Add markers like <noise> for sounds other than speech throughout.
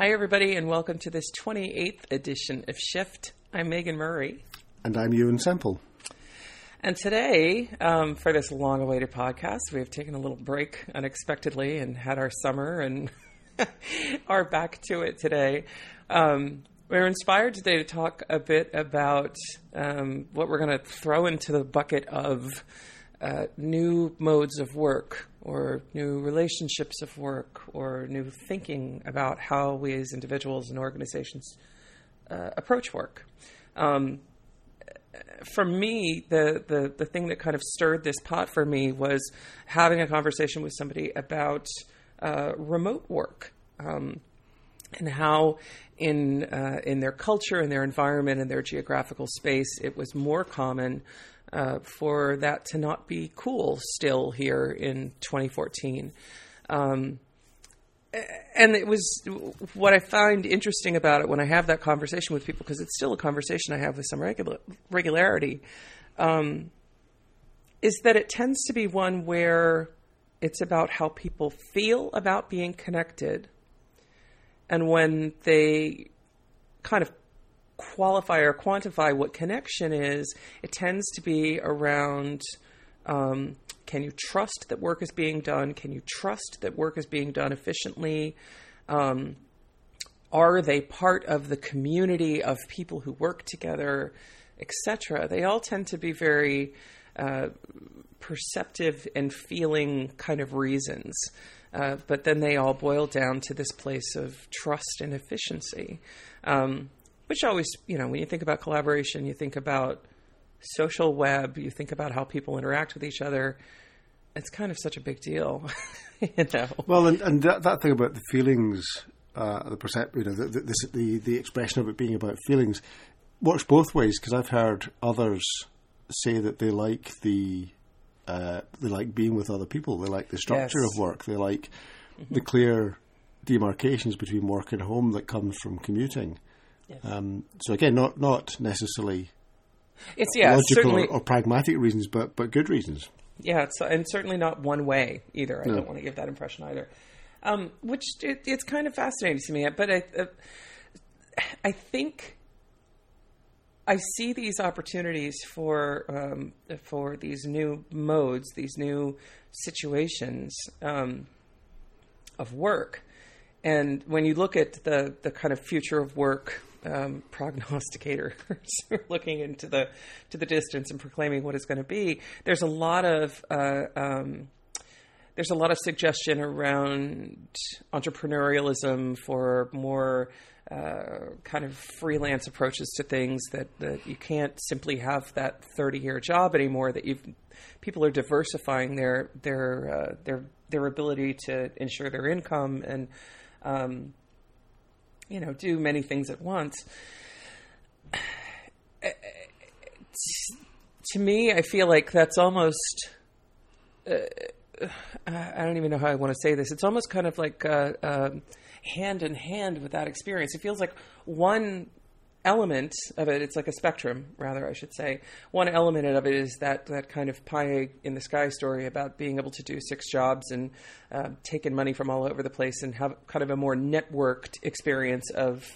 Hi, everybody, and welcome to this 28th edition of Shift. I'm Megan Murray. And I'm Euan Semple. And today, um, for this long awaited podcast, we've taken a little break unexpectedly and had our summer and <laughs> are back to it today. Um, we're inspired today to talk a bit about um, what we're going to throw into the bucket of uh, new modes of work or new relationships of work or new thinking about how we as individuals and organizations uh, approach work. Um, for me, the, the, the thing that kind of stirred this pot for me was having a conversation with somebody about uh, remote work um, and how in uh, in their culture, in their environment, in their geographical space, it was more common uh, for that to not be cool still here in 2014. Um, and it was what I find interesting about it when I have that conversation with people because it's still a conversation I have with some regular, regularity. Um, is that it tends to be one where it's about how people feel about being connected, and when they kind of qualify or quantify what connection is, it tends to be around um, can you trust that work is being done? Can you trust that work is being done efficiently? Um, are they part of the community of people who work together, etc.? They all tend to be very uh, perceptive and feeling kind of reasons. Uh, but then they all boil down to this place of trust and efficiency, um, which always, you know, when you think about collaboration, you think about social web, you think about how people interact with each other it's kind of such a big deal, <laughs> you know. Well, and, and that, that thing about the feelings, uh, the percep- you know, the, the, the, the expression of it being about feelings works both ways because I've heard others say that they like the uh, they like being with other people. They like the structure yes. of work. They like mm-hmm. the clear demarcations between work and home that comes from commuting. Um, so again, not not necessarily it's yeah, logical or, or, pragmatic reasons, but but good reasons. Yeah, it's, and certainly not one way either. I no. don't want to give that impression either. Um, which it, it's kind of fascinating to me, but I, uh, I think I see these opportunities for um, for these new modes, these new situations um, of work, and when you look at the the kind of future of work um, <laughs> prognosticators looking into the to the distance and proclaiming what it's going to be. There's a lot of uh, um, there's a lot of suggestion around entrepreneurialism for more uh, kind of freelance approaches to things that, that you can't simply have that 30 year job anymore that you've people are diversifying their their uh, their their ability to ensure their income and um, you know do many things at once. To me, I feel like that's almost. Uh, I don't even know how I want to say this. It's almost kind of like uh, uh, hand in hand with that experience. It feels like one element of it, it's like a spectrum, rather, I should say. One element of it is that, that kind of pie in the sky story about being able to do six jobs and uh, taking money from all over the place and have kind of a more networked experience of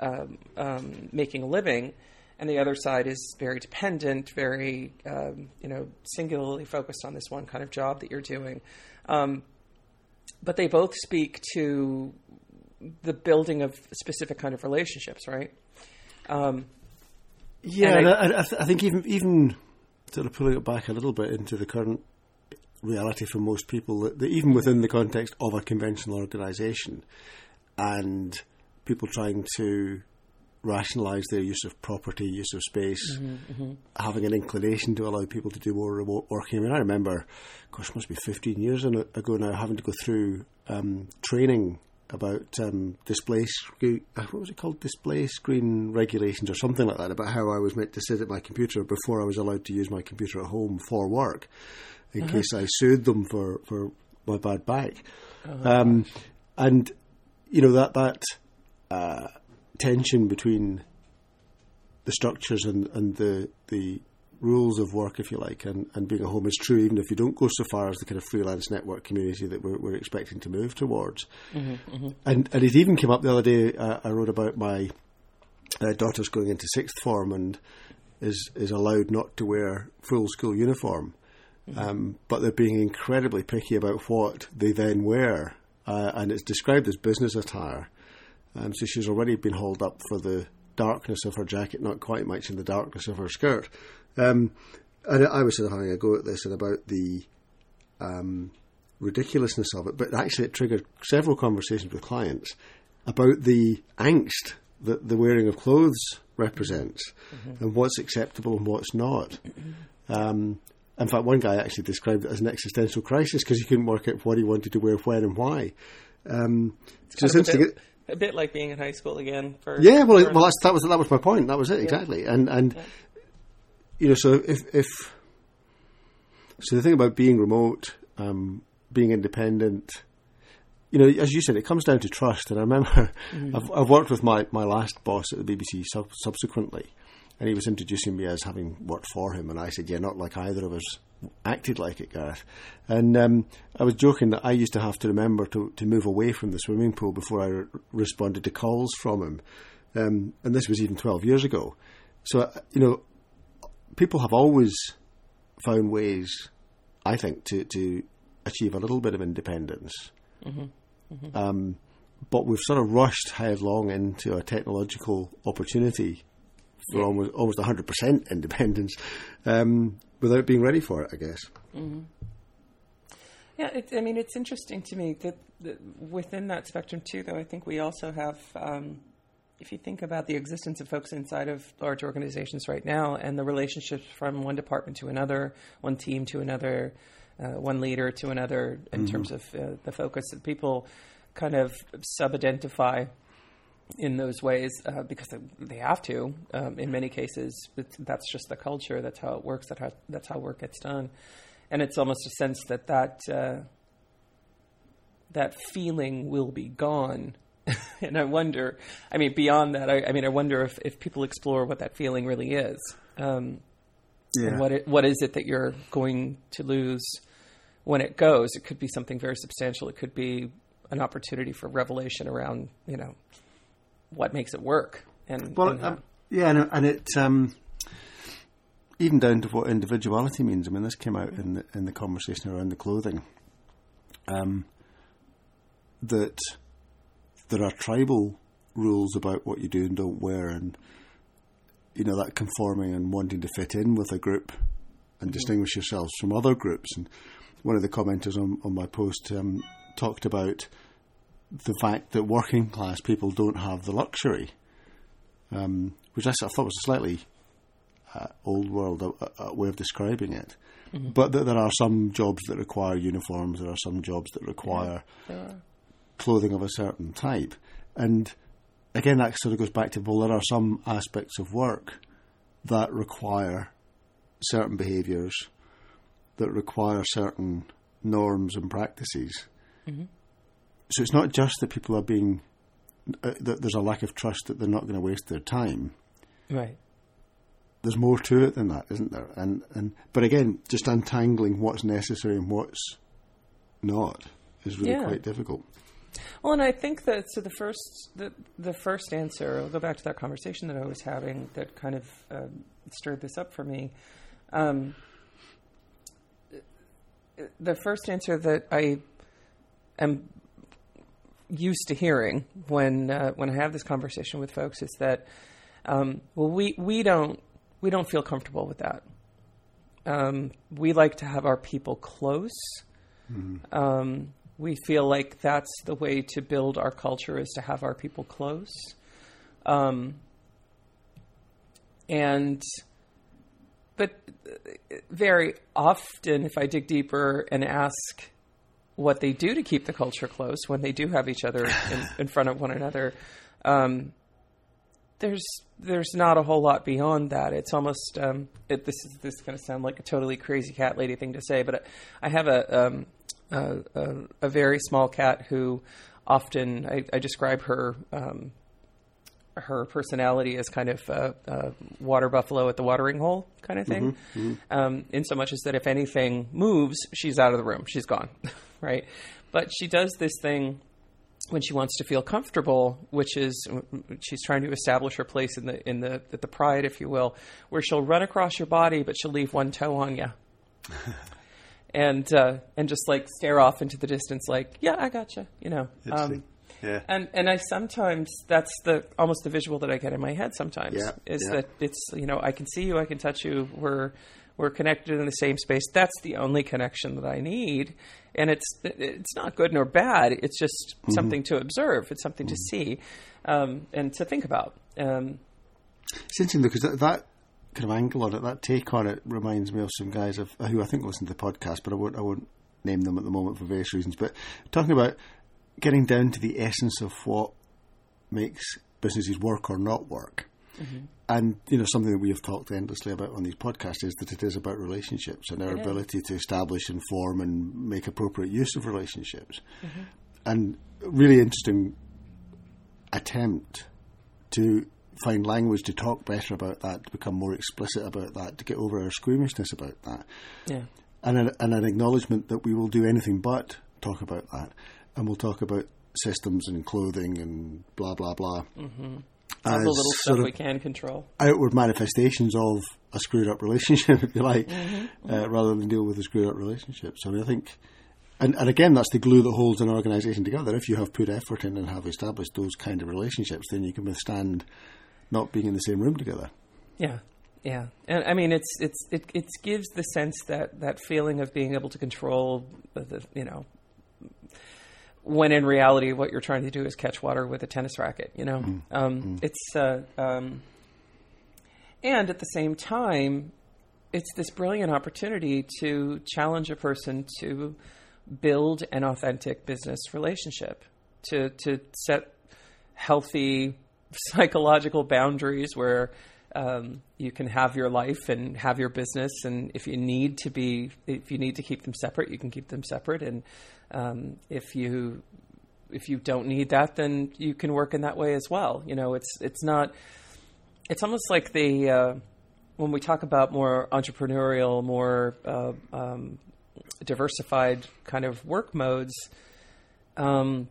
um, um, making a living. And the other side is very dependent, very, um, you know, singularly focused on this one kind of job that you're doing. Um, but they both speak to the building of specific kind of relationships, right? Um, yeah, and I, I, I, th- I, think even even sort of pulling it back a little bit into the current reality for most people, that, that even within the context of a conventional organisation, and people trying to rationalise their use of property, use of space, mm-hmm, mm-hmm. having an inclination to allow people to do more remote working. I mean, I remember, gosh, it must be 15 years ago now, having to go through um, training about um, display screen, uh, what was it called, display screen regulations or something like that, about how I was meant to sit at my computer before I was allowed to use my computer at home for work, in uh-huh. case I sued them for, for my bad back. Uh-huh. Um, and you know that that uh, tension between the structures and, and the the rules of work, if you like, and, and being a home is true, even if you don't go so far as the kind of freelance network community that we're, we're expecting to move towards. Mm-hmm, mm-hmm. And, and it even came up the other day. Uh, I wrote about my uh, daughter's going into sixth form and is is allowed not to wear full school uniform, mm-hmm. um, but they're being incredibly picky about what they then wear, uh, and it's described as business attire. Um, so she's already been hauled up for the darkness of her jacket, not quite matching the darkness of her skirt. Um, and I was sort of having a go at this and about the um, ridiculousness of it, but actually it triggered several conversations with clients about the angst that the wearing of clothes represents mm-hmm. and what's acceptable and what's not. Um, in fact, one guy actually described it as an existential crisis because he couldn't work out what he wanted to wear, when, and why. Um, so it's a bit, a bit like being in high school again. For, yeah, well, for well, that was that was my point. That was it yeah. exactly. And and yeah. you know, so if if so, the thing about being remote, um, being independent, you know, as you said, it comes down to trust. And I remember mm-hmm. I've, I've, worked with my, my last boss at the BBC sub- subsequently, and he was introducing me as having worked for him. And I said, Yeah, not like either of us acted like it, Gareth. And um, I was joking that I used to have to remember to, to move away from the swimming pool before I re- responded to calls from him. Um, and this was even 12 years ago. So, uh, you know, people have always found ways, I think, to, to achieve a little bit of independence. Mm-hmm. Mm-hmm. Um, but we've sort of rushed headlong into a technological opportunity for yeah. almost almost 100% <laughs> independence um, without being ready for it, I guess. Mm-hmm. Yeah, it, I mean, it's interesting to me that, that, within that spectrum, too, though, I think we also have, um, if you think about the existence of folks inside of large organizations right now and the relationships from one department to another, one team to another, uh, one leader to another in mm-hmm. terms of uh, the focus that people kind of sub-identify in those ways uh, because they have to. Um, in many cases, that's just the culture. That's how it works. That how, that's how work gets done, and it's almost a sense that that uh, that feeling will be gone. <laughs> and I wonder. I mean, beyond that, I, I, mean, I wonder if, if people explore what that feeling really is. Um, yeah. And what it, what is it that you're going to lose when it goes? It could be something very substantial. It could be an opportunity for revelation around you know what makes it work. And, well, and um, yeah, and, and it um, even down to what individuality means. I mean, this came out in the, in the conversation around the clothing. Um, that there are tribal rules about what you do and don't wear, and you know that conforming and wanting to fit in with a group and mm-hmm. distinguish yourselves from other groups. And one of the commenters on, on my post um, talked about the fact that working class people don't have the luxury, um, which I, thought was a slightly uh, old world uh, uh, way of describing it. Mm-hmm. But that there are some jobs that require uniforms, there are some jobs that require yeah. clothing of a certain type. And again, that sort of goes back to well, there are some aspects of work that require certain behaviours, that require certain norms and practices. Mm-hmm. So it's not just that people are being uh, that there's a lack of trust that they're not going to waste their time. Right. There's more to it than that, isn't there? And and but again, just untangling what's necessary and what's not is really yeah. quite difficult. Well, and I think that so the first the the first answer. I'll go back to that conversation that I was having that kind of uh, stirred this up for me. Um, the first answer that I am used to hearing when uh, when I have this conversation with folks is that um, well we we don't we don't feel comfortable with that. Um, we like to have our people close. Mm-hmm. Um, we feel like that's the way to build our culture is to have our people close. Um, and but very often, if I dig deeper and ask what they do to keep the culture close when they do have each other in, <sighs> in front of one another. Um, there's there's not a whole lot beyond that. It's almost um, it, this is this is going to sound like a totally crazy cat lady thing to say, but I have a um, a, a, a, very small cat who often I, I describe her um, her personality is kind of a, a, water buffalo at the watering hole kind of thing. Mm-hmm, mm-hmm. Um, in so much as that if anything moves, she's out of the room, she's gone, <laughs> right? But she does this thing when she wants to feel comfortable, which is she's trying to establish her place in the in the the pride, if you will, where she'll run across your body, but she'll leave one toe on you. <laughs> and uh, and just like stare off into the distance, like, yeah, I got you, you know. Um, yeah. And and I sometimes that's the almost the visual that I get in my head sometimes yeah. is yeah. that it's you know I can see you, I can touch you, we're we're connected in the same space. That's the only connection that I need, and it's it's not good nor bad. It's just mm-hmm. something to observe. It's something mm-hmm. to see um, and to think about. Um, it's interesting because that, that, kind of angle on it, that take on it, reminds me of some guys of, who I think listen to the podcast, but I won't I won't name them at the moment for various reasons. But talking about getting down to the essence of what makes businesses work or not work. Mm-hmm. And you know something that we have talked endlessly about on these podcasts is that it is about relationships and our ability to establish and form and make appropriate use of relationships. Mm-hmm. And really interesting attempt to find language to talk better about that, to become more explicit about that, to get over our squeamishness about that. Yeah. And an, and an acknowledgement that we will do anything but talk about that and we'll talk about systems and clothing and blah blah blah. Mm-hmm. All the little stuff we can control. Outward manifestations of a screwed up relationship, <laughs> if you like, mm-hmm. uh, rather than deal with a screwed up relationship. So I mean, I think, and, and again, that's the glue that holds an organisation together. If you have put effort in and have established those kind of relationships, then you can withstand not being in the same room together. Yeah, yeah, and I mean, it's it's it, it gives the sense that that feeling of being able to control the, the you know when in reality, what you're trying to do is catch water with a tennis racket. You know, mm. Um, mm. it's uh, um, and at the same time, it's this brilliant opportunity to challenge a person to build an authentic business relationship, to to set healthy psychological boundaries where um, you can have your life and have your business, and if you need to be, if you need to keep them separate, you can keep them separate, and um, if you if you don't need that, then you can work in that way as well. You know, it's it's not. It's almost like the uh, when we talk about more entrepreneurial, more uh, um, diversified kind of work modes. Um,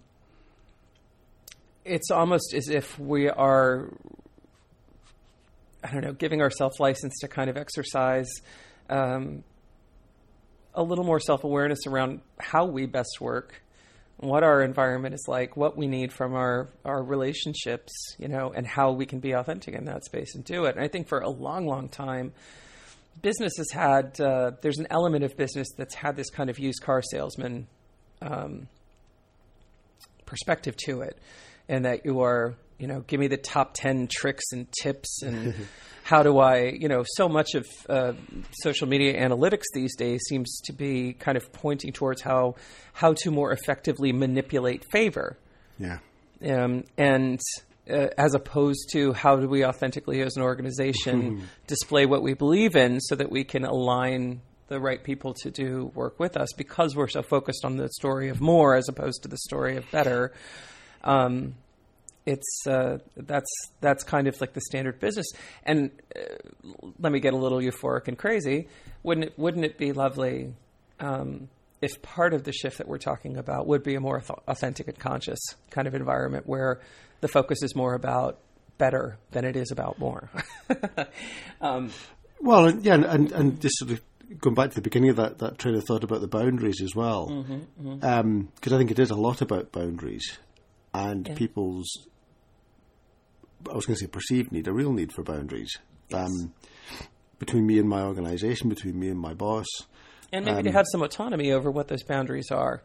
it's almost as if we are, I don't know, giving ourselves license to kind of exercise um, a little more self awareness around how we best work, what our environment is like, what we need from our, our relationships, you know, and how we can be authentic in that space and do it. And I think for a long, long time, business has had, uh, there's an element of business that's had this kind of used car salesman um, perspective to it, and that you are, you know, give me the top 10 tricks and tips and <laughs> how do I, you know, so much of uh, social media analytics these days seems to be kind of pointing towards how how to more effectively manipulate favor. Yeah. Um, and uh, as opposed to how do we authentically, as an organization, <laughs> display what we believe in so that we can align the right people to do work with us because we're so focused on the story of more as opposed to the story of better. Um, it's uh, that's that's kind of like the standard business. And uh, let me get a little euphoric and crazy. Wouldn't it, wouldn't it be lovely um, if part of the shift that we're talking about would be a more authentic and conscious kind of environment where the focus is more about better than it is about more. <laughs> um, well, yeah, and, and just sort of going back to the beginning of that, that train of thought about the boundaries as well, because mm-hmm, mm-hmm. um, I think it is a lot about boundaries and yeah. people's I was going to say perceived need, a real need for boundaries yes. um, between me and my organisation, between me and my boss, and maybe um, to have some autonomy over what those boundaries are,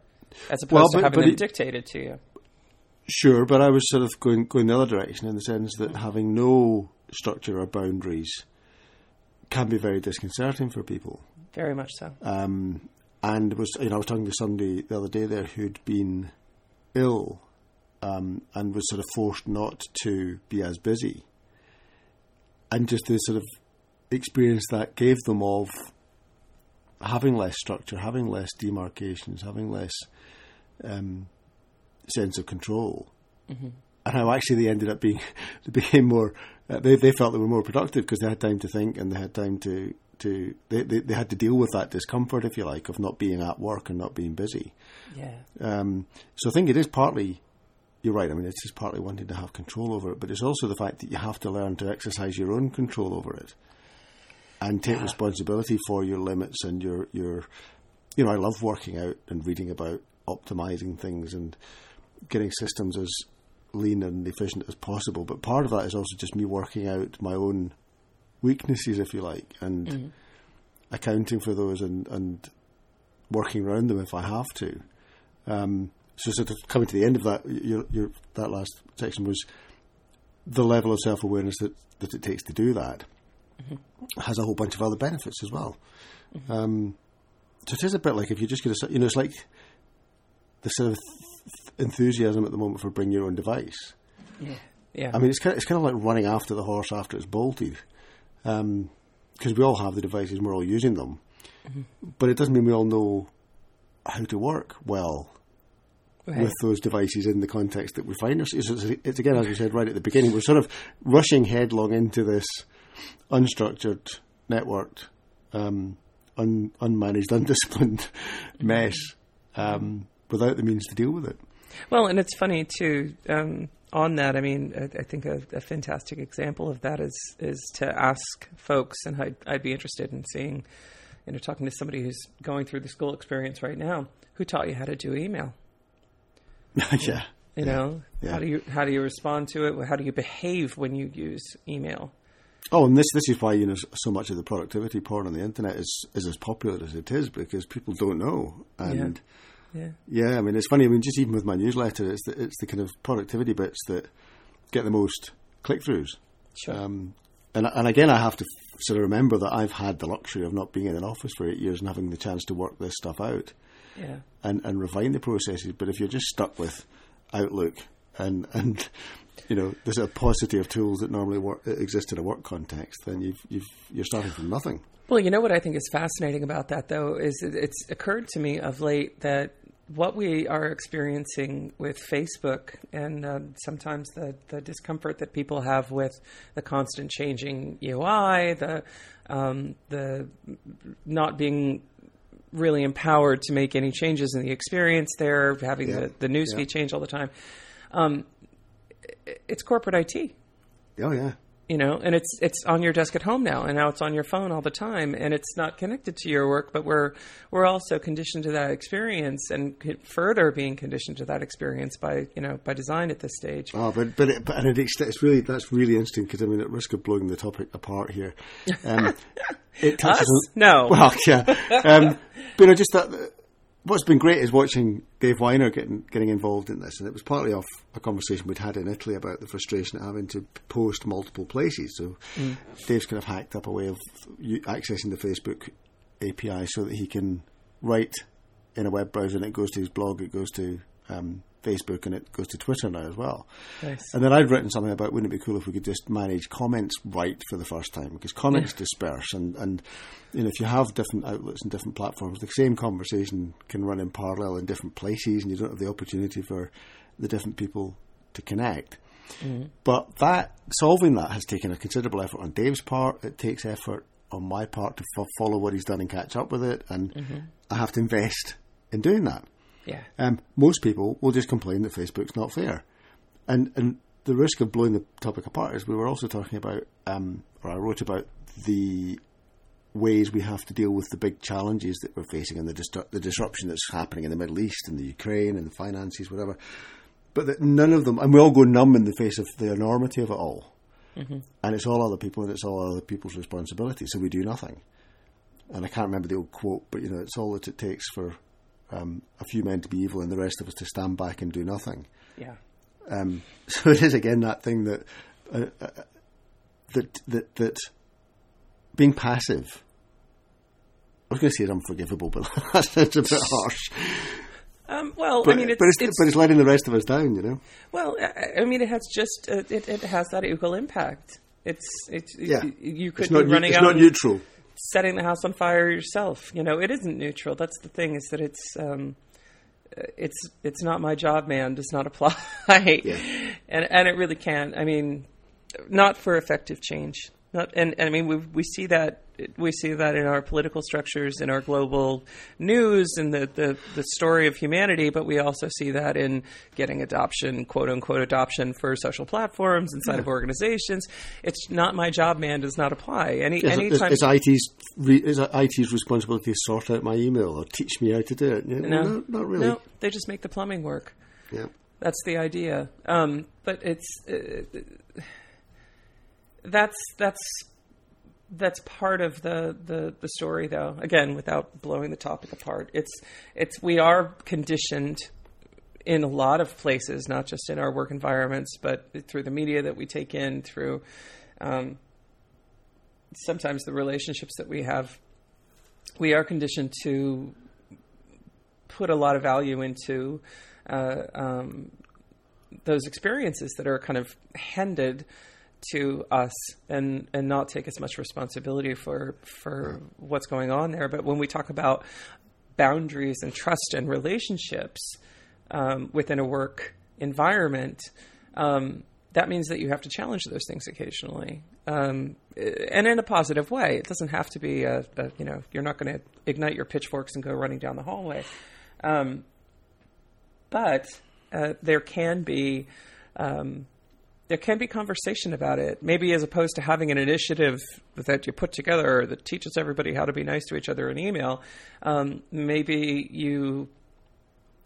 as opposed well, but, to having them it, dictated to you. Sure, but I was sort of going going the other direction in the sense that having no structure or boundaries can be very disconcerting for people. Very much so. Um, and was you know I was talking to somebody the other day there who'd been ill um, and was sort of forced not to be as busy. And just the sort of experience that gave them of having less structure, having less demarcations, having less um, sense of control, mm-hmm. and how actually they ended up being <laughs> they became more uh, they they felt they were more productive because they had time to think and they had time to to they, they, they had to deal with that discomfort if you like of not being at work and not being busy. Yeah. Um, so I think it is partly you're right. I mean, it's just partly wanting to have control over it, but it's also the fact that you have to learn to exercise your own control over it and take Yeah. responsibility for your limits and your your. You know, I love working out and reading about optimizing things and getting systems as lean and efficient as possible. But part of that is also just me working out my own weaknesses, if you like, and accounting for those and, and working around them if I have to. Um, so, sort of coming to the end of that, your, your, that last section was the level of self awareness that, that it takes to do that mm-hmm. has a whole bunch of other benefits as well. Mm-hmm. Um, so it is a bit like if you just get a, you know, it's like the sort of enthusiasm at the moment for bring your own device. Yeah. Yeah. I mean, it's kind of, it's kind of like running after the horse after it's bolted, um, because we all have the devices and we're all using them, mm-hmm. but it doesn't mean we all know how to work well Right. with those devices in the context that we find ourselves. It's, it's, it's again, as we said right at the beginning, we're sort of rushing headlong into this unstructured, networked, um, un, unmanaged, <laughs> undisciplined mess um, without the means to deal with it. Well, and it's funny too. Um, on that, I mean, I, I think a, a fantastic example of that is is to ask folks, and I'd, I'd be interested in seeing, you know, talking to somebody who's going through the school experience right now, who taught you how to do email. <laughs> yeah. You know, Yeah. how do you how do you respond to it? How do you behave when you use email? Oh, and this this is why you know so much of the productivity porn on the internet is is as popular as it is because people don't know. And Yeah. yeah, I mean it's funny. I mean just even with my newsletter, it's the, it's the kind of productivity bits that get the most click throughs. Sure. Um, and and again, I have to sort of remember that I've had the luxury of not being in an office for eight years and having the chance to work this stuff out yeah. and, and refine the processes. But if you're just stuck with Outlook and and you know there's a paucity of tools that normally work, exist in a work context, then you've you've you're starting from nothing. Well, you know what I think is fascinating about that, though, is it's occurred to me of late that what we are experiencing with Facebook and uh, sometimes the, the discomfort that people have with the constant changing UI, the um, the not being really empowered to make any changes in the experience there, having Yeah. the, the news Yeah. feed change all the time. Um, it's corporate IT Oh yeah, you know and it's it's on your desk at home now and now it's on your phone all the time and it's not connected to your work but we're we're also conditioned to that experience and further being conditioned to that experience by you know by design at this stage Oh, but but, it, but and it, it's really that's really interesting because I mean, at risk of blowing the topic apart here, um, <laughs> it touches Us? on No. <laughs> Well, yeah, um, but you know, just that. What's been great is watching Dave Winer getting getting involved in this, and it was partly off a conversation we'd had in Italy about the frustration of having to post multiple places. So Dave's kind of hacked up a way of accessing the Facebook API so that he can write in a web browser, and it goes to his blog, it goes to um, Facebook, and it goes to Twitter now as well. Nice. And then I'd written something about wouldn't it be cool if we could just manage comments right for the first time because comments disperse and, and you know if you have different outlets and different platforms, the same conversation can run in parallel in different places and you don't have the opportunity for the different people to connect. Mm-hmm. But that solving that has taken a considerable effort on Dave's part. It takes effort on my part to fo- follow what he's done and catch up with it, and mm-hmm. I have to invest in doing that. Yeah Um, most people will just complain that Facebook's not fair, and and the risk of blowing the topic apart is we were also talking about, um, or I wrote about the ways we have to deal with the big challenges that we're facing and the distru- the disruption that's happening in the Middle East and the Ukraine and the finances, whatever. But that none of them, and we all go numb in the face of the enormity of it all, and it's all other people and it's all other people's responsibility. So we do nothing. And I can't remember the old quote, but you know, it's all that it takes for um, a few men to be evil and the rest of us to stand back and do nothing. yeah Um, <laughs> so it is again that thing that uh, uh, that that that being passive. I was going to say it's unforgivable, but <laughs> that's sounds a bit harsh. um, well But, i mean it's, but it's, it's but it's letting the rest of us down, you know. well I, I mean it has just uh, it, it has that equal impact it's it's Yeah. you, you could It's not be running it's out not and- neutral. Setting the house on fire yourself. You know, it isn't neutral. That's the thing is that it's um, it's it's not my job, man. Does not apply, <laughs> yeah. and and it really can't. I mean, not for effective change. Not, and, and I mean, we we see that we see that in our political structures, in our global news, in the, the, the story of humanity, but we also see that in getting adoption, quote unquote adoption for social platforms inside yeah. of organizations. It's not my job, man, does not apply. Any yes, anytime is, IT's is IT's responsibility to sort out my email or teach me how to do it? No, no not really. No, they just make the plumbing work. Yeah, that's the idea. Um, but it's. Uh, that's that's that's part of the, the, the story though. Again without blowing the topic apart it's it's we are conditioned in a lot of places not just in our work environments but through the media that we take in through um, sometimes the relationships that we have. We are conditioned to put a lot of value into uh, um, those experiences that are kind of handed to us and and not take as much responsibility for for what's going on there. But when we talk about boundaries and trust and relationships um, within a work environment, um, that means that you have to challenge those things occasionally, um, and in a positive way. It doesn't have to be a, a you know you're not going to ignite your pitchforks and go running down the hallway, um, but uh, there can be um, there can be conversation about it. Maybe as opposed to having an initiative that you put together that teaches everybody how to be nice to each other in email, um, maybe you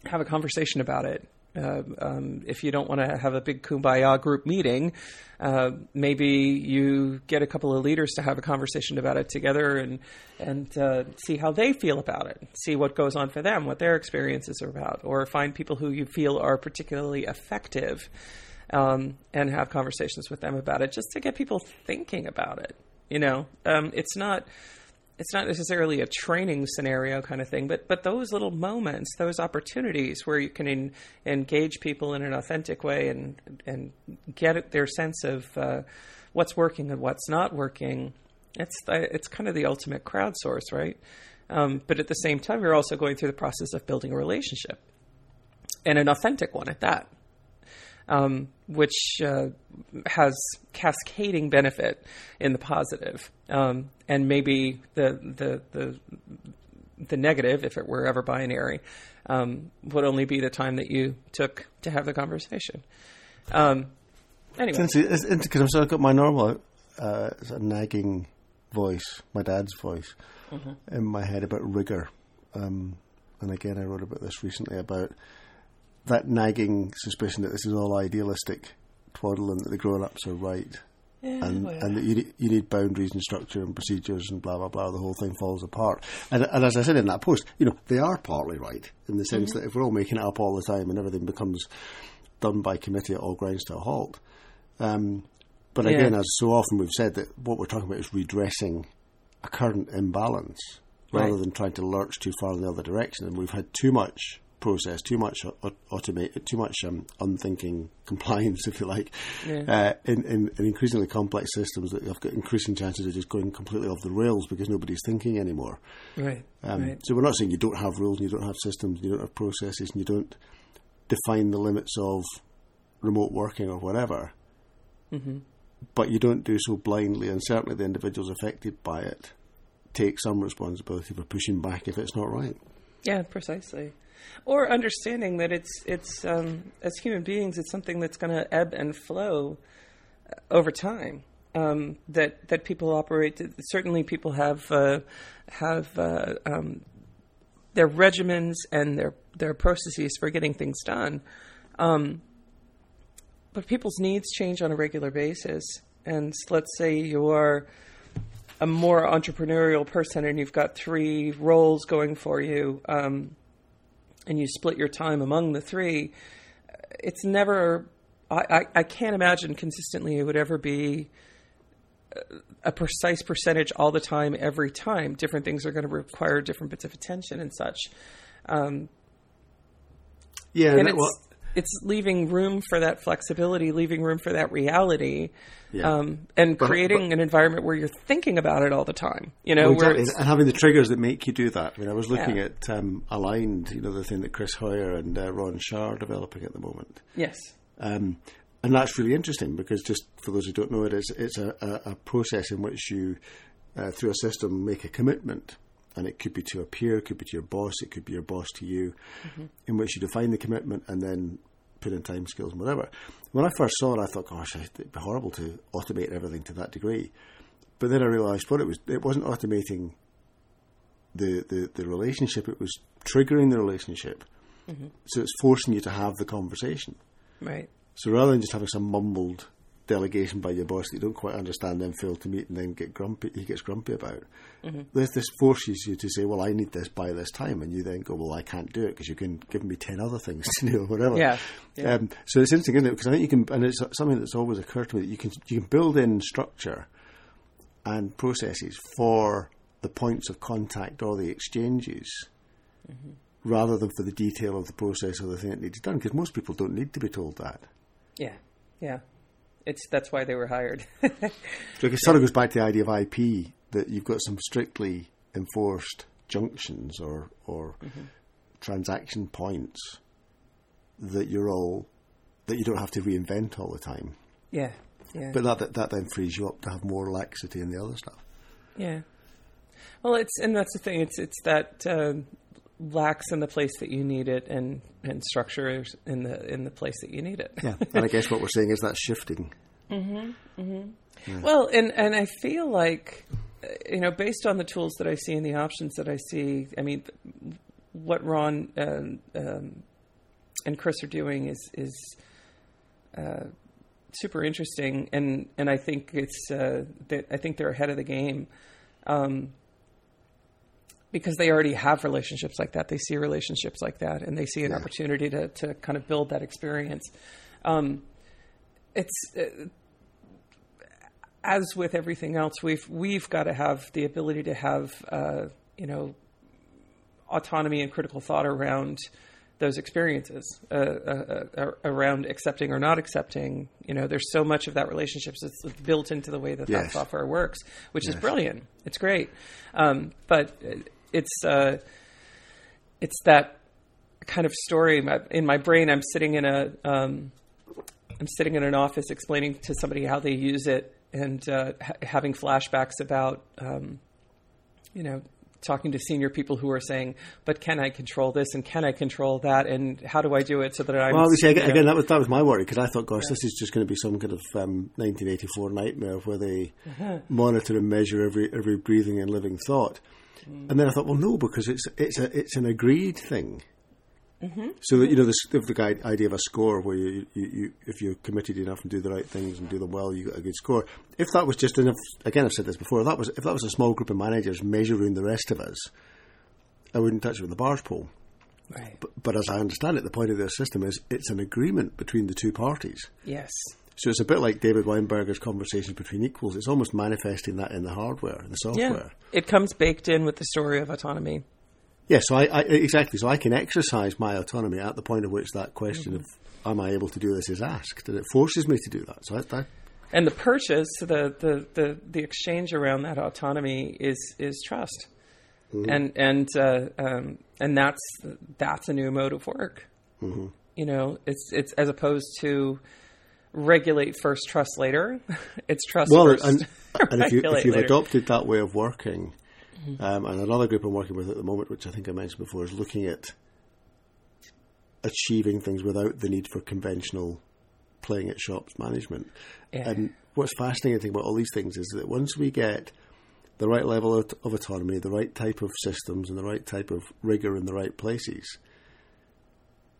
have a conversation about it. Uh, um, if you don't want to have a big kumbaya group meeting, uh, maybe you get a couple of leaders to have a conversation about it together and and uh, see how they feel about it, see what goes on for them, what their experiences are about, or find people who you feel are particularly effective um, and have conversations with them about it, just to get people thinking about it. You know, um, it's not it's not necessarily a training scenario kind of thing, but but those little moments, those opportunities where you can in, engage people in an authentic way and and get their sense of uh, what's working and what's not working. It's it's kind of the ultimate crowdsource, right? Um, but at the same time, you're also going through the process of building a relationship and an authentic one at that um, which uh, has cascading benefit in the positive. Um, and maybe the, the, the, the negative, if it were ever binary, um, would only be the time that you took to have the conversation. Um, anyway. Because I've got my normal uh, sort of nagging voice, my dad's voice, mm-hmm. in my head about rigor. Um, and again, I wrote about this recently about that nagging suspicion that this is all idealistic twaddle and that the grown ups are right. Yeah, and well, and that you you need boundaries and structure and procedures and blah blah blah. The whole thing falls apart. And, and as I said in that post, you know they are partly right in the sense mm-hmm. that if we're all making it up all the time and everything becomes done by committee, it all grinds to a halt. Um, but yeah. again, as so often we've said, that what we're talking about is redressing a current imbalance rather right. than trying to lurch too far in the other direction. And we've had too much process, too much automate, too much um, unthinking <laughs> compliance, if you like, yeah. uh, in, in, in, increasingly complex systems that have got increasing chances of just going completely off the rails because nobody's thinking anymore. Right. Um, right. So we're not saying you don't have rules, and you don't have systems, and you don't have processes, and you don't define the limits of remote working or whatever. Mm-hmm. But you don't do so blindly, and certainly the individuals affected by it take some responsibility for pushing back if it's not right. Yeah, precisely or understanding that it's it's um, as human beings, it's something that's going to ebb and flow uh, over time. Um, that that people operate. Certainly, people have uh, have uh, um, their regimens and their their processes for getting things done. Um, but people's needs change on a regular basis, and let's say you are a more entrepreneurial person and you've got three roles going for you. Um, and you split your time among the three, it's never. I, I, I can't imagine consistently it would ever be a precise percentage all the time, every time. Different things are going to require different bits of attention and such. Um, yeah, and that, well, it's leaving room for that flexibility, leaving room for that reality, Yeah. um, and But- creating an environment where you're thinking about it all the time. You know, Well, exactly. and having the triggers that make you do that. I mean, I was looking Yeah. at um, Aligned, you know, the thing that Chris Hoyer and uh, Ron Shah are developing at the moment. yes, Um, and that's really interesting because just for those who don't know it, it's, it's a, a, a process in which you, uh, through a system, make a commitment. And it could be to a peer, it could be to your boss, it could be your boss to you, mm-hmm. in which you define the commitment and then put in time skills and whatever. When I first saw it, I thought, gosh, it'd be horrible to automate everything to that degree. But then I realised what it was. It wasn't automating the, the, the relationship; it was triggering the relationship. Mm-hmm. So it's forcing you to have the conversation. right, So rather than just having some mumbled delegation by your boss that you don't quite understand, then fail to meet, and then get grumpy, he gets grumpy about. This this forces you to say, "Well, I need this by this time," and you then go, "Well, I can't do it because you can give me ten other things to do or <laughs> whatever." Yeah, yeah. Um, so it's interesting, isn't it? Because I think you can, and it's something that's always occurred to me that you can you can build in structure and processes for the points of contact or the exchanges. Rather than for the detail of the process or the thing that needs done, because most people don't need to be told that. yeah, yeah. It's that's why they were hired. It sort of goes back to the idea of IP that you've got some strictly enforced junctions or or transaction points that you're all that you don't have to reinvent all the time. yeah, yeah. But that, that that then frees you up to have more laxity in the other stuff. Yeah. Well, it's and that's the thing. It's it's that uh, lax in the place that you need it, and and structure is in the in the place that you need it. Yeah, <laughs> and I guess what we're saying is that shifting. Well, and and I feel like uh, you know, based on the tools that I see and the options that I see, I mean, what Ron um, um, and Chris are doing is is uh, super interesting, and and I think it's uh, that I think they're ahead of the game. Um, because they already have relationships like that, they see relationships like that, and they see an Yeah. opportunity to to kind of build that experience. Um, it's uh, as with everything else, we've we've got to have the ability to have uh, you know autonomy and critical thought around those experiences, uh, uh, uh, around accepting or not accepting. You know, there's so much of that relationship that's built into the way that that software works, which is brilliant. It's great, um, but it's uh, it's that kind of story in my brain. I'm sitting in a um, I'm sitting in an office explaining to somebody how they use it and uh, ha- having flashbacks about, um, you know, talking to senior people who are saying, "But can I control this and can I control that and how do I do it so that I'm?" Well, see, you again, again, that was that was my worry because I thought, gosh, this is just going to be some kind of um, 1984 nightmare where they Uh-huh. monitor and measure every every breathing and living thought. Mm. And then I thought, well, no, because it's it's a it's an agreed thing. Mm-hmm. So that you know the, the idea of a score where you, you, you if you're committed enough and do the right things and do them well, you get a good score. If that was just enough, again, I've said this before. If that was if that was a small group of managers measuring the rest of us, I wouldn't touch it with a barge pole. right. But, but as I understand it, the point of their system is it's an agreement between the two parties. Yes. So it's a bit like David Weinberger's conversations between equals. It's almost manifesting that in the hardware, in the Yeah. software. It comes baked in with the story of autonomy. Yeah, so I, I exactly. So I can exercise my autonomy at the point at which that question of "Am I able to do this?" is asked, and it forces me to do that. So I, that, And the purchase, the, the, the, the exchange around that autonomy is is trust, and and uh, um, and that's that's a new mode of work. You know, it's it's as opposed to regulate first, trust later. <laughs> it's trust well, first. and, <laughs> and if, you, if you've later. adopted that way of working, um, and another group I'm working with at the moment, which I think I mentioned before, is looking at achieving things without the need for conventional playing at shops management. Yeah. And what's fascinating about all these things is that once we get the right level of, of autonomy, the right type of systems, and the right type of rigor in the right places,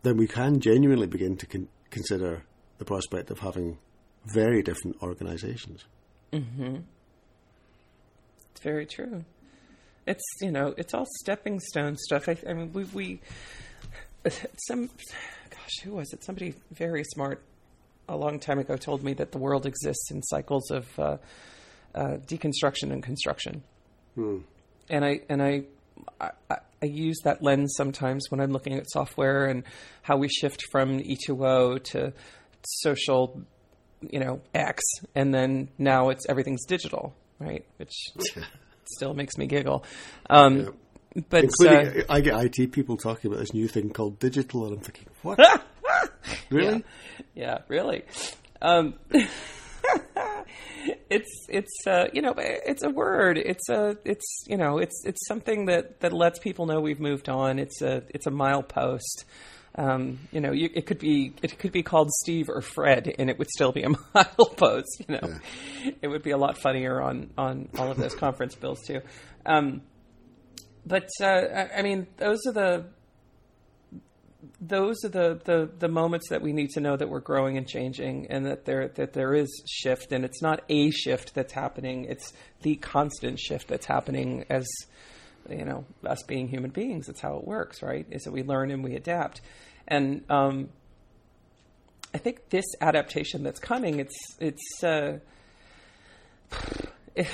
then we can genuinely begin to con- consider the prospect of having very different organizations. It's very true. It's you know, it's all stepping stone stuff. I, I mean, we we some gosh, who was it? Somebody very smart a long time ago told me that the world exists in cycles of uh, uh, deconstruction and construction. And I and I, I I use that lens sometimes when I'm looking at software and how we shift from E2O to social, you know, X, and then now it's everything's digital, right? Which <laughs> still makes me giggle. Um, yeah. But uh, I get IT people talking about this new thing called digital, and I'm thinking, what? <laughs> really? Yeah, yeah really. Um, <laughs> it's it's uh, you know it's a word. It's a it's you know it's it's something that that lets people know we've moved on. It's a it's a milepost. Um, you know, you, it could be it could be called Steve or Fred, and it would still be a <laughs> milepost. You know, yeah. it would be a lot funnier on on all of those conference bills too. Um, but uh, I mean, those are the those are the, the, the moments that we need to know that we're growing and changing and that there that there is shift and it's not a shift that's happening it's the constant shift that's happening as you know us being human beings it's how it works right is that we learn and we adapt and um, I think this adaptation that's coming it's it's uh, it,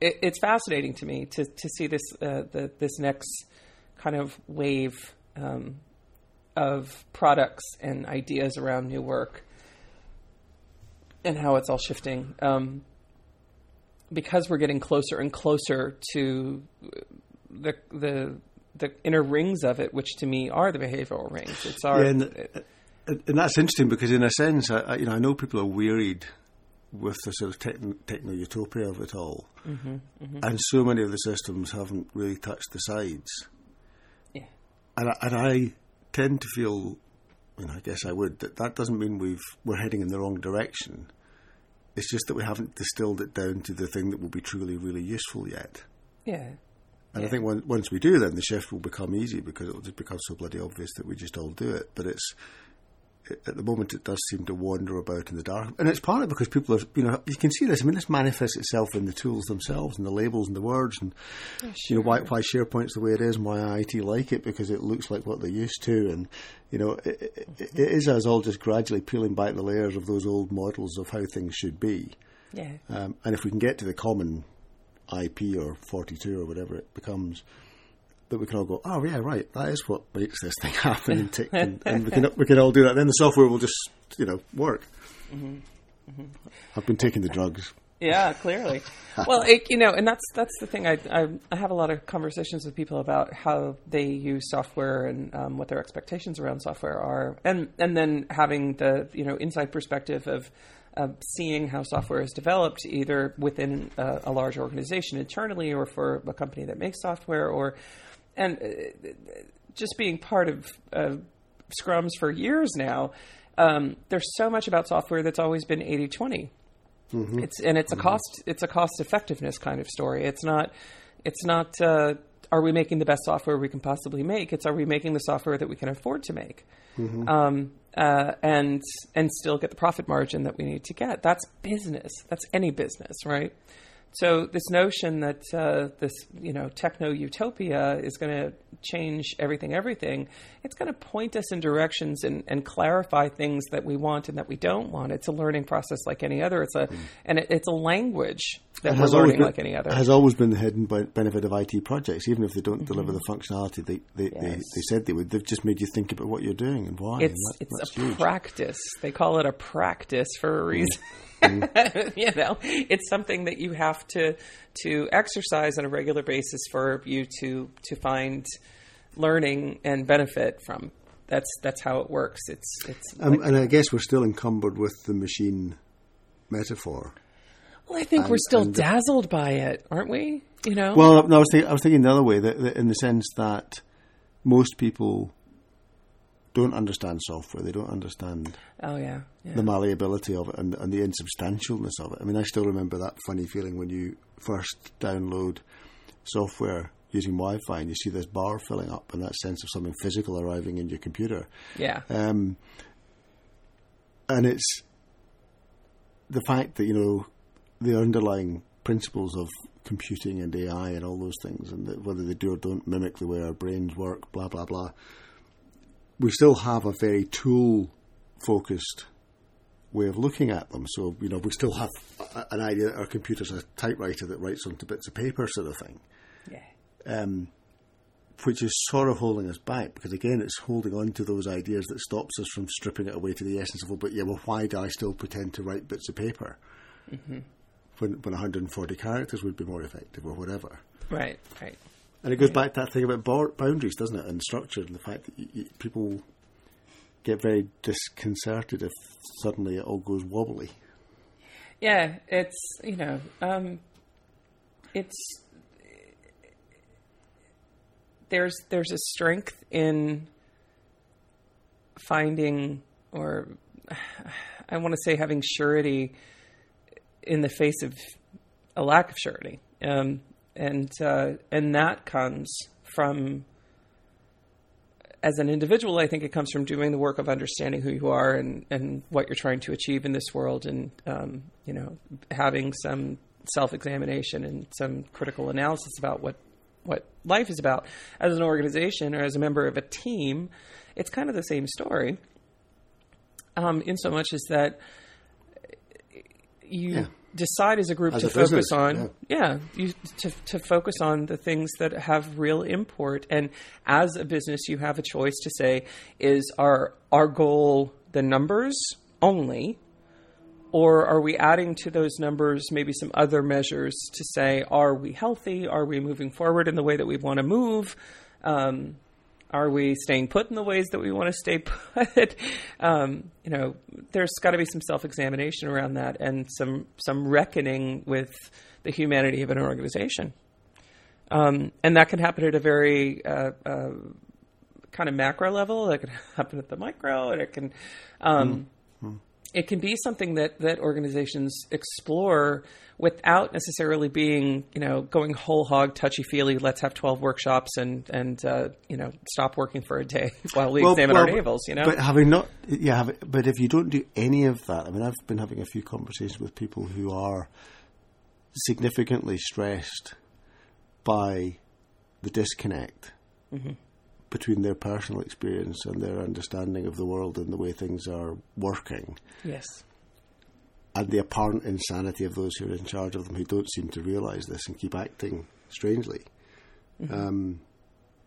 it's fascinating to me to to see this uh, the, this next kind of wave um, of products and ideas around new work and how it's all shifting. Um, because we're getting closer and closer to the the the inner rings of it, which to me are the behavioral rings. It's our yeah, and, and, that's interesting because in a sense, I, you know, I know people are wearied with the sort of techno utopia of it all, mm-hmm, mm-hmm. and so many of the systems haven't really touched the sides. Yeah, and I, and I tend to feel, and I guess I would, that that doesn't mean we've we're heading in the wrong direction. It's just that we haven't distilled it down to the thing that will be truly, really useful yet. Yeah. And yeah. I think when, once we do, then the shift will become easy because it will just become so bloody obvious that we just all do it. But it's at the moment it does seem to wander about in the dark, and it's partly because people are, you know, you can see this. I mean, this manifests itself in the tools themselves and the labels and the words, and sure. you know why why SharePoint's the way it is, and why IT like it because it looks like what they're used to, and you know, it, it, it is us all just gradually peeling back the layers of those old models of how things should be. Yeah. Um, and if we can get to the common IP or 42 or whatever it becomes, that we can all go, oh yeah, right, that is what makes this thing <laughs> happen, and, tick, and, and, we can we can all do that. Then the software will just you know work. Mm-hmm. Mm-hmm. I've been taking the drugs. Yeah, clearly. well, it, you know, and that's that's the thing. I, I, I have a lot of conversations with people about how they use software and um, what their expectations around software are, and and then having the you know inside perspective of. Uh, seeing how software is developed either within a, a large organization internally or for a company that makes software or and uh, just being part of uh, scrums for years now, um, there's so much about software that's always been 80 20. Mm-hmm. It's and it's mm-hmm. a cost it's a cost effectiveness kind of story. It's not it's not uh, are we making the best software we can possibly make? It's are we making the software that we can afford to make, mm-hmm. um, uh, and and still get the profit margin that we need to get. That's business. That's any business, right? So this notion that uh, this you know techno utopia is going to change everything, everything, it's going to point us in directions and, and, clarify things that we want and that we don't want. It's a learning process like any other. It's a mm. and it, it's a language that we're learning been, like any other. Has always been the hidden benefit of IT projects, even if they don't mm-hmm. deliver the functionality they they, yes. they, they, said they would. They've just made you think about what you're doing and why. It's and that, it's a huge. practice. They call it a practice for a mm. reason. Mm. Mm. <laughs> you know, it's something that you have to to exercise on a regular basis for you to to find learning and benefit from. That's that's how it works. It's it's. Um, like, and I guess we're still encumbered with the machine metaphor. Well, I think and, we're still dazzled by it, aren't we? You know. Well, no, I was, think, I was thinking the other way, that, that in the sense that most people don't understand software. They don't understand oh yeah, yeah. the malleability of it and, and, the insubstantialness of it. I mean, I still remember that funny feeling when you first download software using Wi-Fi and you see this bar filling up and that sense of something physical arriving in your computer. Yeah. Um, and it's the fact that you know the underlying principles of computing and AI and all those things, and whether they do or don't mimic the way our brains work, blah blah blah we still have a very tool focused way of looking at them. So, you know, we still have an idea that our computer's a typewriter that writes onto bits of paper, sort of thing. Yeah. Um, which is sort of holding us back because again, it's holding on to those ideas that stops us from stripping it away to the essence of, well, but yeah, well, why do I still pretend to write bits of paper mm-hmm. when when 140 characters would be more effective or whatever? Right, right. And it goes back to that thing about boundaries, doesn't it, and structure, and the fact that you, you, people get very disconcerted if suddenly it all goes wobbly. Yeah, it's you know, um, it's there's there's a strength in finding or I want to say having surety in the face of a lack of surety, um, and uh, and that comes from as an individual. I think it comes from doing the work of understanding who you are and and what you're trying to achieve in this world, and um, you know having some self examination and some critical analysis about what what life is about. As an organization or as a member of a team, it's kind of the same story. Um, in so much as that you yeah. Decide as a group as to a focus business, on, yeah. yeah, you, to to focus on the things that have real import. And as a business, you have a choice to say, is our our goal the numbers only, or are we adding to those numbers maybe some other measures to say, are we healthy? Are we moving forward in the way that we want to move? Um, are we staying put in the ways that we want to stay <laughs> put? um, you know, there's got to be some self-examination around that and some some reckoning with the humanity of an organization. Um, and that can happen at a very uh, uh, kind of macro level. That can <laughs> happen at the micro, and it can. Mm it can be something that that organizations explore without necessarily being you know going whole hog touchy feely. Let's have twelve workshops and and uh, you know stop working for a day <laughs> while we well, examine well, our navels. You know, but having not yeah, but if you don't do any of that, I mean, I've been having a few conversations with people who are significantly stressed by the disconnect. Mm-hmm between their personal experience and their understanding of the world and the way things are working. Yes. And the apparent insanity of those who are in charge of them who don't seem to realise this and keep acting strangely. Mm-hmm. Um,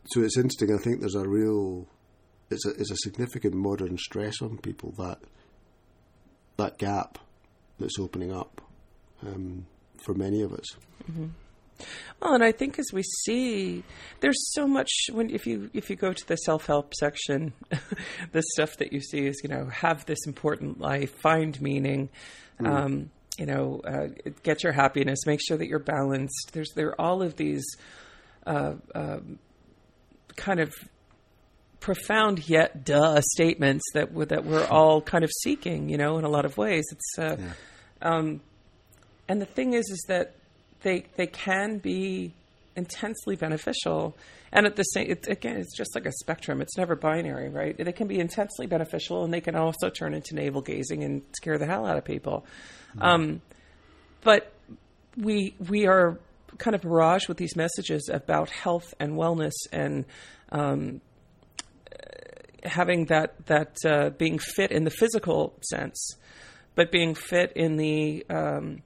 so it's interesting. I think there's a real, it's a, it's a significant modern stress on people that that gap that's opening up um, for many of us. Mm-hmm. Well, and I think as we see, there's so much when if you if you go to the self help section, <laughs> the stuff that you see is you know have this important life, find meaning, mm. um, you know, uh, get your happiness, make sure that you're balanced. There's there are all of these uh, uh, kind of profound yet duh statements that we're, that we're all kind of seeking, you know, in a lot of ways. It's uh, yeah. um, and the thing is, is that they they can be intensely beneficial. And at the same it, again it's just like a spectrum. It's never binary right? They can be intensely beneficial and they can also turn into navel gazing and scare the hell out of people. Mm-hmm. um, but we we are kind of barraged with these messages about health and wellness and um, having that that uh, being fit in the physical sense but being fit in the um,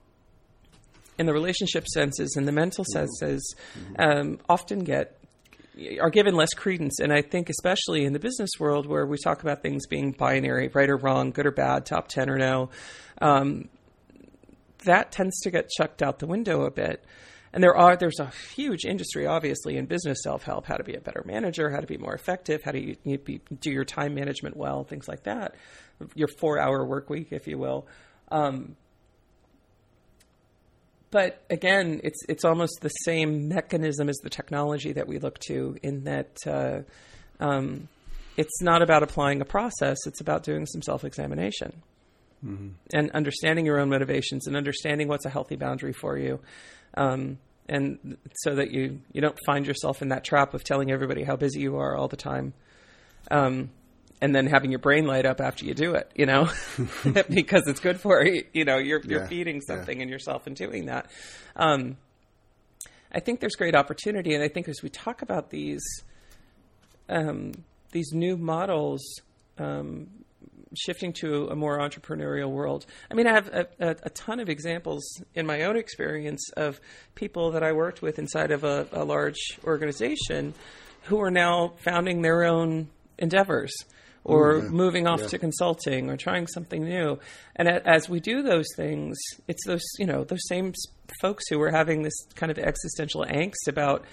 in the relationship senses and the mental mm-hmm. senses um, often get are given less credence. And I think, especially in the business world where we talk about things being binary, right or wrong, good or bad, top 10 or no, um, that tends to get chucked out the window a bit. And there are there's a huge industry, obviously, in business self help, how to be a better manager, how to be more effective, how to you, you be, do your time management well, things like that, your four hour work week, if you will. Um, but again, it's it's almost the same mechanism as the technology that we look to in that uh, um, it's not about applying a process; it's about doing some self-examination mm-hmm. and understanding your own motivations and understanding what's a healthy boundary for you. Um, and so that you, you don't find yourself in that trap of telling everybody how busy you are all the time. Um, and then having your brain light up after you do it, you know, <laughs> <laughs> because it's good for you. You know, you're you're yeah, feeding something yeah. in yourself and doing that. Um, I think there's great opportunity, and I think as we talk about these um, these new models um, shifting to a more entrepreneurial world. I mean, I have a, a, a, ton of examples in my own experience of people that I worked with inside of a, a large organization who are now founding their own endeavors or yeah. moving off Yeah. to consulting or trying something new. And as we do those things, it's those you know those same folks who are having this kind of existential angst about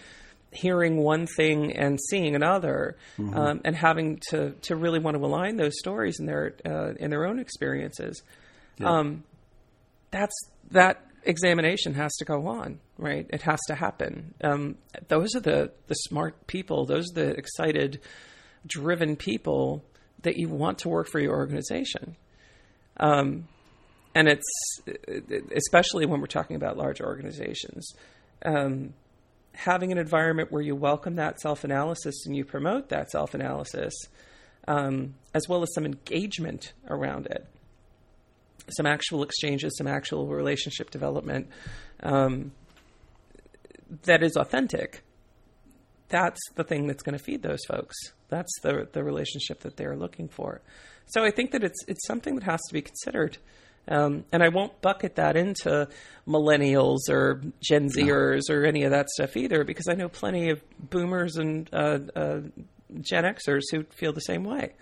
hearing one thing and seeing another, um, and having to to really want to align those stories in their uh, in their own experiences. Um, that's that examination has to go on, right? It has to happen. Um, those are the the smart people. Those are the excited, driven people that you want to work for your organization. Um, and it's especially when we're talking about large organizations. Um, having an environment where you welcome that self analysis and you promote that self analysis, um, as well as some engagement around it, some actual exchanges, some actual relationship development um, that is authentic. That's the thing that's going to feed those folks. That's the the relationship that they're looking for. So I think that it's it's something that has to be considered. Um, and I won't bucket that into millennials or Gen Zers or any of that stuff either, because I know plenty of boomers and uh, uh, Gen Xers who feel the same way.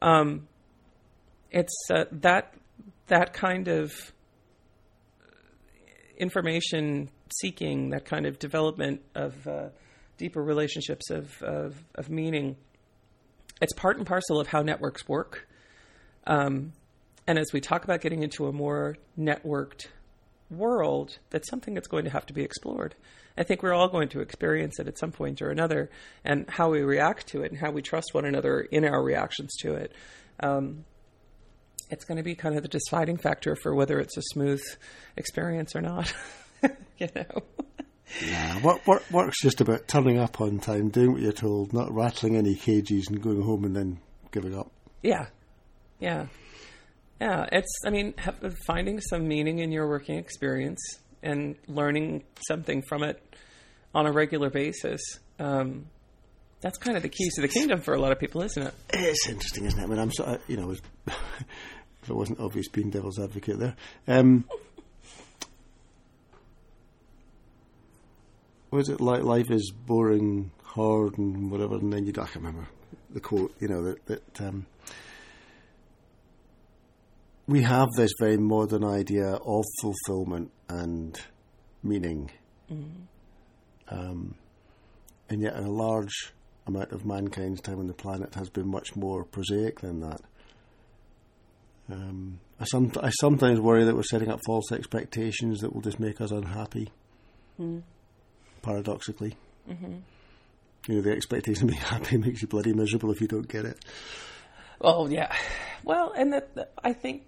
Um, it's uh, that that kind of information seeking, that kind of development of uh, deeper relationships of, of of meaning. It's part and parcel of how networks work. Um, and as we talk about getting into a more networked world, that's something that's going to have to be explored. I think we're all going to experience it at some point or another, and how we react to it and how we trust one another in our reactions to it. Um, it's going to be kind of the deciding factor for whether it's a smooth experience or not. <laughs> you know. Nah, work, work, work's just about turning up on time, doing what you're told, not rattling any cages and going home and then giving up. Yeah, yeah, yeah. It's I mean have, finding some meaning in your working experience and learning something from it on a regular basis. Um, that's kind of the keys to the kingdom for a lot of people, isn't it? It's interesting, isn't it? I mean, I'm sort of, you know, <laughs> if it wasn't obvious being devil's advocate there. Um, was it like life is boring, hard, and whatever? And then you, I can't remember the quote. You know that that um, we have this very modern idea of fulfillment and meaning, um, and yet a large amount of mankind's time on the planet has been much more prosaic than that. Um, I, some, I sometimes worry that we're setting up false expectations that will just make us unhappy. Paradoxically, Mm-hmm. you know, the expectation of being happy <laughs> makes you bloody miserable if you don't get it. Oh yeah. Well, and that, that- I think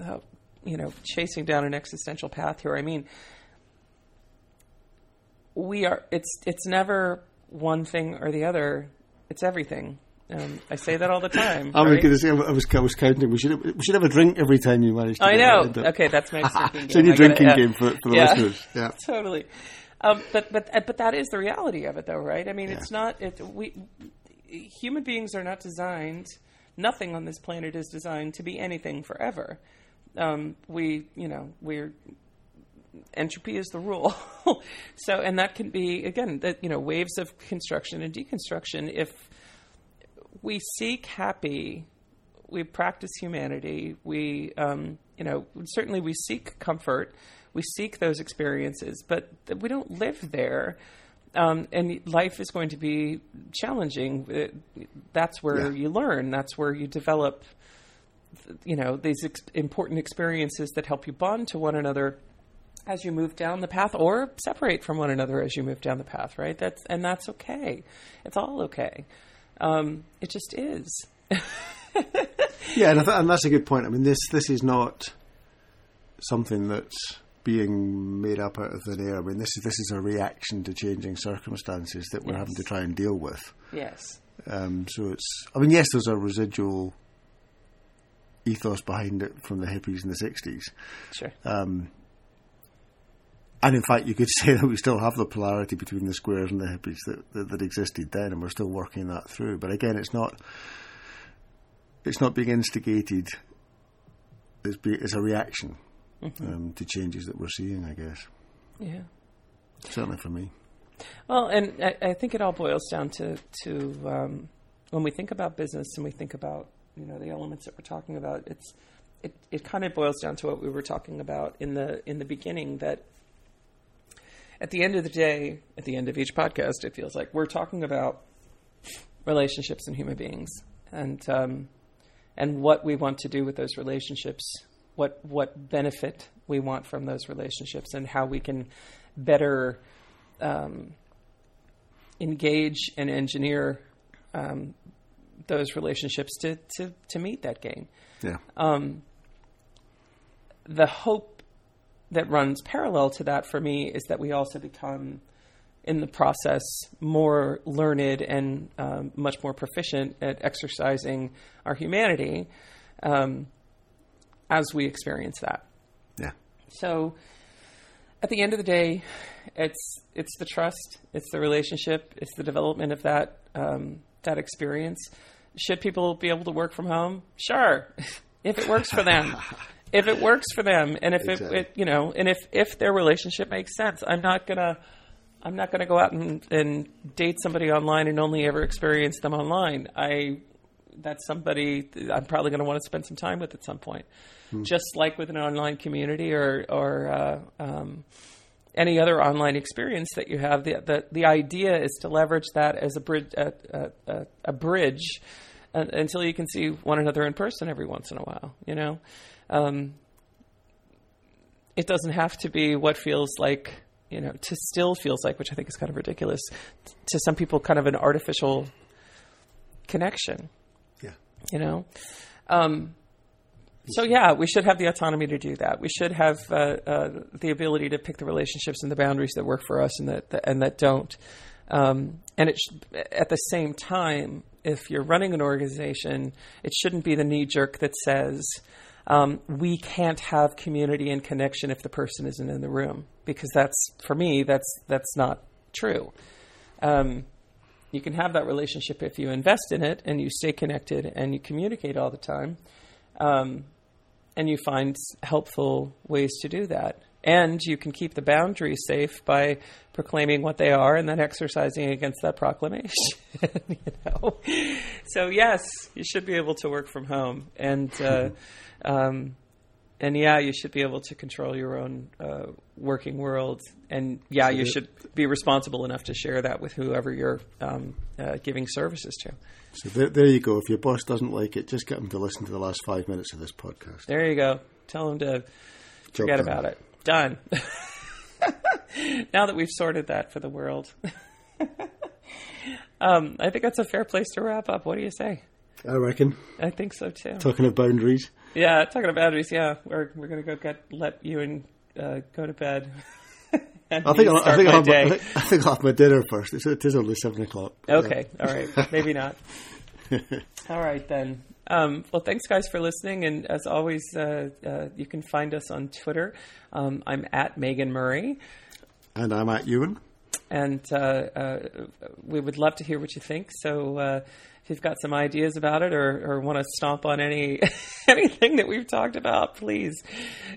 uh, you know, chasing down an existential path here. I mean, we are. It's it's never one thing or the other. It's everything. Um, I say that all the time. I was going to say, I was, I was counting. We should, we should have a drink every time you manage to I know. that in, but- Okay, that's my <laughs> drinking <laughs> game. So your gotta- drinking yeah. game for, for the Yeah. listeners. <laughs> Yeah. totally. Um, but but uh, but that is the reality of it, though, right? I mean, Yeah. it's not. It, we human beings are not designed. Nothing on this planet is designed to be anything forever. Um, we, you know, we're entropy is the rule. so, and that can be again, that you know, waves of construction and deconstruction. If we seek happy, we practice humanity. We, um, you know, certainly we seek comfort. We seek those experiences, but we don't live there. Um, and life is going to be challenging. It, that's where Yeah. you learn. That's where you develop. You know these ex- important experiences that help you bond to one another as you move down the path, or separate from one another as you move down the path. Right? That's and that's okay. It's all okay. Um, it just is. <laughs> Yeah, and, I th- and that's a good point. I mean, this this is not something that's being made up out of thin air. I mean, this is this is a reaction to changing circumstances that we're having to try and deal with. Yes. Um, so it's, I mean, yes, there's a residual ethos behind it from the hippies in the '60s, Sure. um, and in fact, you could <laughs> say that we still have the polarity between the squares and the hippies that, that, that existed then, and we're still working that through. But again, it's not it's not being instigated. It's, be, it's a reaction um, to changes that we're seeing. I guess Yeah. certainly for me. Well, and I, I, think it all boils down to to um, when we think about business and we think about you know the elements that we're talking about. It's it, it kind of boils down to what we were talking about in the in the beginning that at the end of the day, at the end of each podcast, it feels like we're talking about relationships and human beings and um, and what we want to do with those relationships, what what benefit we want from those relationships, and how we can better um, engage and engineer um, those relationships to, to, to meet that gain. Yeah. Um, the hope that runs parallel to that for me is that we also become, in the process, more learned and um, much more proficient at exercising our humanity um, as we experience that. Yeah. So, at the end of the day, it's it's the trust, it's the relationship, it's the development of that um, that experience. Should people be able to work from home? Sure, <laughs> if it works for them. <laughs> if it works for them, and if exactly. it, it, you know, and if if their relationship makes sense, I'm not gonna. I'm not going to go out and, and date somebody online and only ever experience them online. I that's somebody I'm probably going to want to spend some time with at some point. Hmm. Just like with an online community or or uh, um, any other online experience that you have, the, the, the idea is to leverage that as a bridge, a, a, a bridge uh, until you can see one another in person every once in a while. You know, um, it doesn't have to be what feels like you know to still feels like, which I think is kind of ridiculous to some people, kind of an artificial connection. Yeah, you know. Um, so yeah, we should have the autonomy to do that. We should have uh, uh, the ability to pick the relationships and the boundaries that work for us and that, that and that don't. Um, and it sh- at the same time, if you're running an organization, it shouldn't be the knee jerk that says um, we can't have community and connection if the person isn't in the room because that's for me that's that's not true. Um, you can have that relationship if you invest in it and you stay connected and you communicate all the time. Um, and you find helpful ways to do that. And you can keep the boundaries safe by proclaiming what they are and then exercising against that proclamation. <laughs> you know? So yes, you should be able to work from home, and uh, um, and yeah, you should be able to control your own uh, working world. And yeah, you should be responsible enough to share that with whoever you're um, uh, giving services to. So there, there you go. If your boss doesn't like it, just get him to listen to the last five minutes of this podcast. There you go. Tell him to forget about it. Done. <laughs> now that we've sorted that for the world, <laughs> um, I think that's a fair place to wrap up. What do you say? I reckon. I think so too. Talking of boundaries. Yeah, talking of boundaries. Yeah, we're we're gonna go get let you and uh, go to bed. <laughs> I think, I'll, I, think I'll have my, I think I'll have my dinner first. It's, it is only seven o'clock. Okay, all right, maybe not. all right then. Um, well, thanks guys for listening, and as always, uh, uh, you can find us on Twitter. Um, I'm at Megan Murray, and I'm at Euan. And uh, uh we would love to hear what you think. So uh, if you've got some ideas about it, or, or want to stomp on any <laughs> anything that we've talked about, please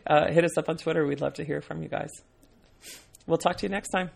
uh, hit us up on Twitter. We'd love to hear from you guys. We'll talk to you next time.